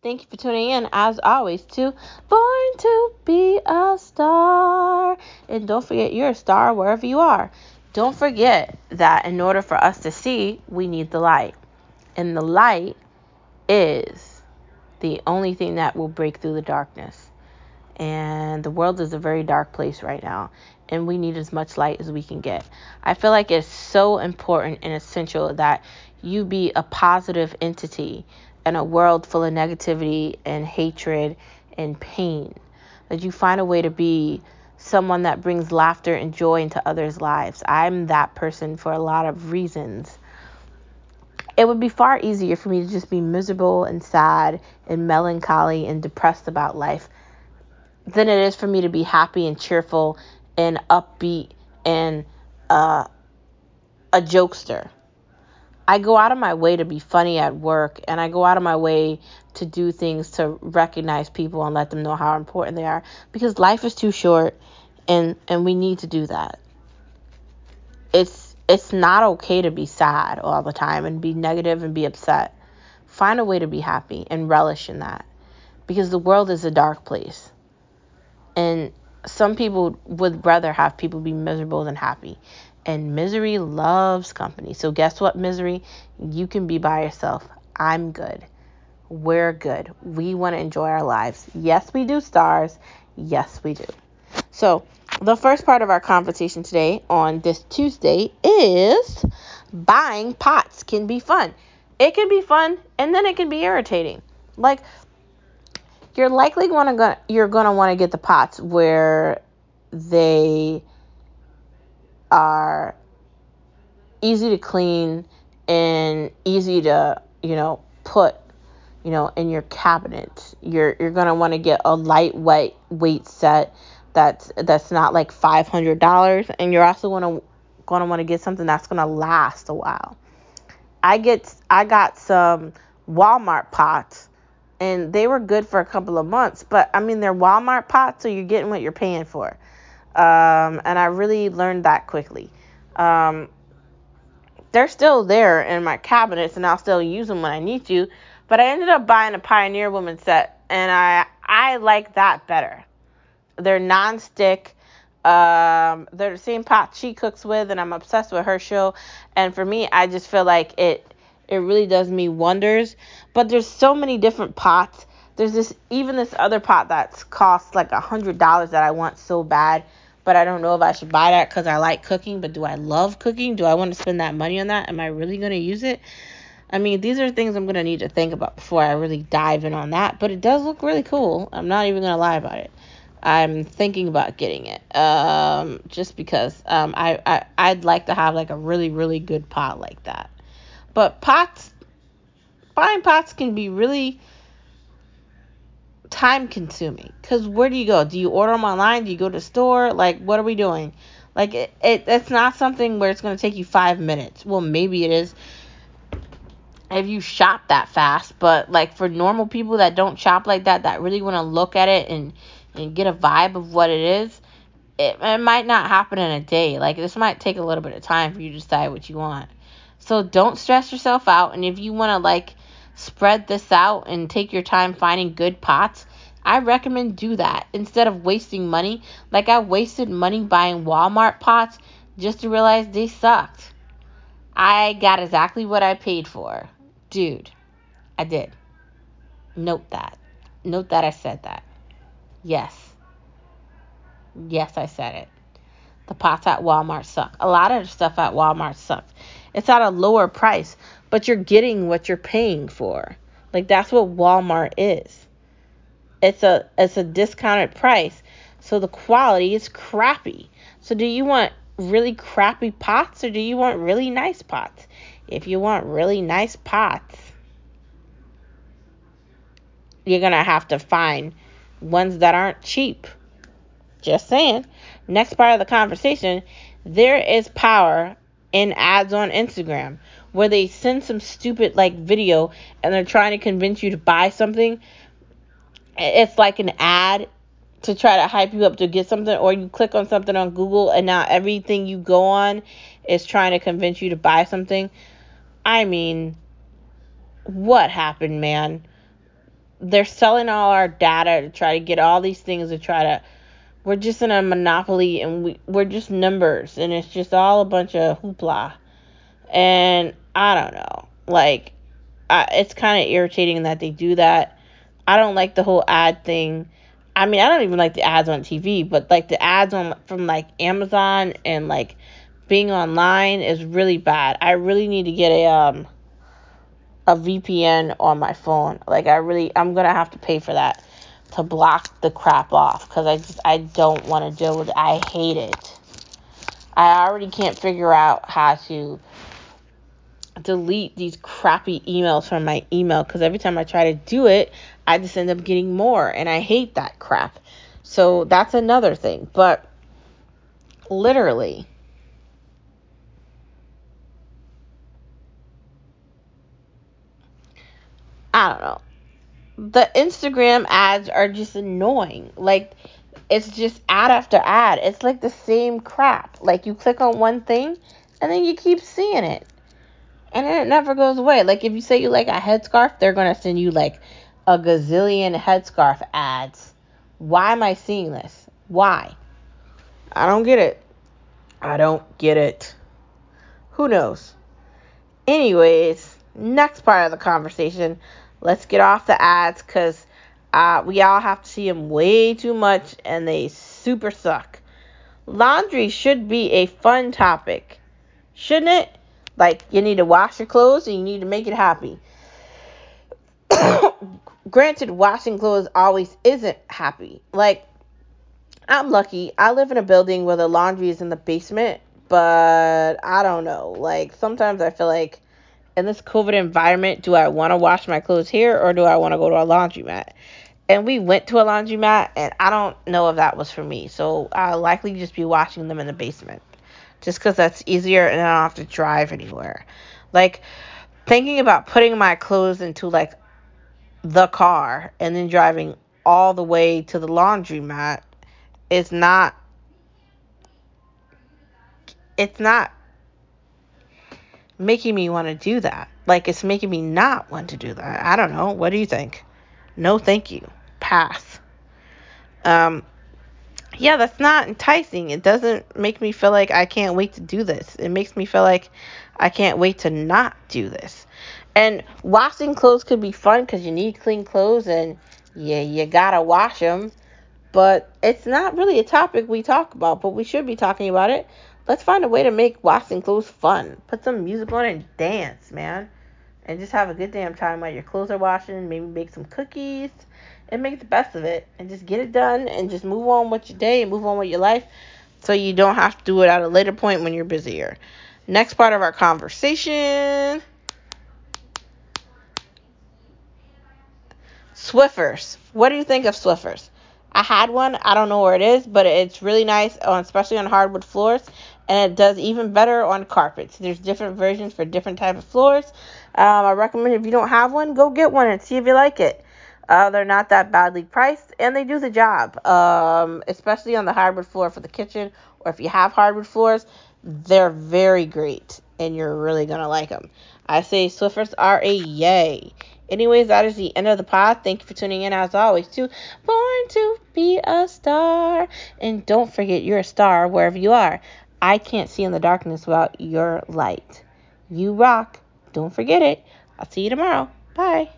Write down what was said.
Thank you for tuning in, as always, to Born to Be a Star. And don't forget, you're a star wherever you are. Don't forget that in order for us to see, we need the light. And the light is the only thing that will break through the darkness. And the world is a very dark place right now. And we need as much light as we can get. I feel like it's so important and essential that you be a positive entity in a world full of negativity and hatred and pain. That you find a way to be someone that brings laughter and joy into others' lives. I'm that person for a lot of reasons. It would be far easier for me to just be miserable and sad and melancholy and depressed about life than it is for me to be happy and cheerful and upbeat and uh, a jokester. I go out of my way to be funny at work and I go out of my way to do things to recognize people and let them know how important they are because life is too short and and we need to do that. It's it's not okay to be sad all the time and be negative and be upset. Find a way to be happy and relish in that because the world is a dark place. And some people would rather have people be miserable than happy and misery loves company. So, guess what, misery? You can be by yourself. I'm good. We're good. We want to enjoy our lives. Yes, we do, stars. Yes, we do. So, the first part of our conversation today on this Tuesday is buying pots can be fun. It can be fun and then it can be irritating. Like you're likely going to you're going to want to get the pots where they are easy to clean and easy to, you know, put, you know, in your cabinet. You're you're gonna want to get a lightweight weight set that's that's not like five hundred dollars, and you're also gonna gonna want to get something that's gonna last a while. I get I got some Walmart pots and they were good for a couple of months, but I mean they're Walmart pots, so you're getting what you're paying for. Um, and I really learned that quickly. Um, they're still there in my cabinets, and I'll still use them when I need to. But I ended up buying a Pioneer Woman set, and I I like that better. They're non-stick. Um, they're the same pot she cooks with, and I'm obsessed with her show. And for me, I just feel like it it really does me wonders. But there's so many different pots. There's this even this other pot that's cost like a hundred dollars that I want so bad but I don't know if I should buy that because I like cooking. But do I love cooking? Do I want to spend that money on that? Am I really going to use it? I mean, these are things I'm going to need to think about before I really dive in on that. But it does look really cool. I'm not even going to lie about it. I'm thinking about getting it um, just because um, I, I, I'd like to have like a really, really good pot like that. But pots, buying pots can be really time consuming because where do you go? Do you order them online? Do you go to store? Like what are we doing? Like it, it it's not something where it's going to take you five minutes. Well maybe it is if you shop that fast but like for normal people that don't shop like that that really want to look at it and and get a vibe of what it is it, it might not happen in a day. Like this might take a little bit of time for you to decide what you want. So don't stress yourself out and if you want to like spread this out and take your time finding good pots, I recommend do that instead of wasting money. Like I wasted money buying Walmart pots just to realize they sucked. I got exactly what I paid for. Dude, I did. Note that. Note that I said that. Yes. Yes, I said it. The pots at Walmart suck. A lot of the stuff at Walmart sucks. It's at a lower price, but you're getting what you're paying for. Like that's what Walmart is. It's a it's a discounted price. So the quality is crappy. So do you want really crappy pots or do you want really nice pots? If you want really nice pots, you're going to have to find ones that aren't cheap. Just saying. Next part of the conversation, there is power in ads on Instagram where they send some stupid like video and they're trying to convince you to buy something. It's like an ad to try to hype you up to get something or you click on something on Google and now everything you go on is trying to convince you to buy something. I mean, what happened, man? they're selling all our data to try to get all these things to try to we're just in a monopoly and we, we're just numbers and it's just all a bunch of hoopla and i don't know like I, it's kind of irritating that they do that i don't like the whole ad thing i mean i don't even like the ads on tv but like the ads on from like amazon and like being online is really bad i really need to get a um a VPN on my phone. Like I really I'm going to have to pay for that to block the crap off cuz I just I don't want to deal with it. I hate it. I already can't figure out how to delete these crappy emails from my email cuz every time I try to do it, I just end up getting more and I hate that crap. So that's another thing. But literally I don't know. The Instagram ads are just annoying. Like it's just ad after ad. It's like the same crap. Like you click on one thing and then you keep seeing it. And it never goes away. Like if you say you like a headscarf, they're gonna send you like a gazillion headscarf ads. Why am I seeing this? Why? I don't get it. I don't get it. Who knows? Anyways, next part of the conversation let's get off the ads because uh, we all have to see them way too much and they super suck. Laundry should be a fun topic, shouldn't it? Like, you need to wash your clothes and you need to make it happy. Granted, washing clothes always isn't happy. Like, I'm lucky. I live in a building where the laundry is in the basement, but I don't know. Like, sometimes I feel like in this COVID environment, do I want to wash my clothes here or do I want to go to a laundromat? And we went to a laundromat, and I don't know if that was for me. So I'll likely just be washing them in the basement just because that's easier and I don't have to drive anywhere. Like, thinking about putting my clothes into like the car and then driving all the way to the laundromat is not it's not making me want to do that. Like it's making me not want to do that. I don't know. What do you think? No, thank you. Pass. Um, yeah, that's not enticing. It doesn't make me feel like I can't wait to do this. It makes me feel like I can't wait to not do this. And washing clothes could be fun because you need clean clothes and yeah, you gotta wash them. But it's not really a topic we talk about, but we should be talking about it let's find a way to make washing clothes fun. Put some music on and dance, man. And just have a good damn time while your clothes are washing. Maybe make some cookies and make the best of it. And just get it done and just move on with your day and move on with your life so you don't have to do it at a later point when you're busier. Next part of our conversation Swiffers. What do you think of Swiffers? I had one. I don't know where it is, but it's really nice, on, especially on hardwood floors, and it does even better on carpets. There's different versions for different type of floors. Um, I recommend if you don't have one, go get one and see if you like it. Uh, they're not that badly priced, and they do the job. Um, especially on the hardwood floor for the kitchen, or if you have hardwood floors, they're very great, and you're really gonna like them. I say Swiffers are a yay. Anyways, that is the end of the pod. Thank you for tuning in as always to Born to Be a Star. And don't forget, you're a star wherever you are. I can't see in the darkness without your light. You rock. Don't forget it. I'll see you tomorrow. Bye.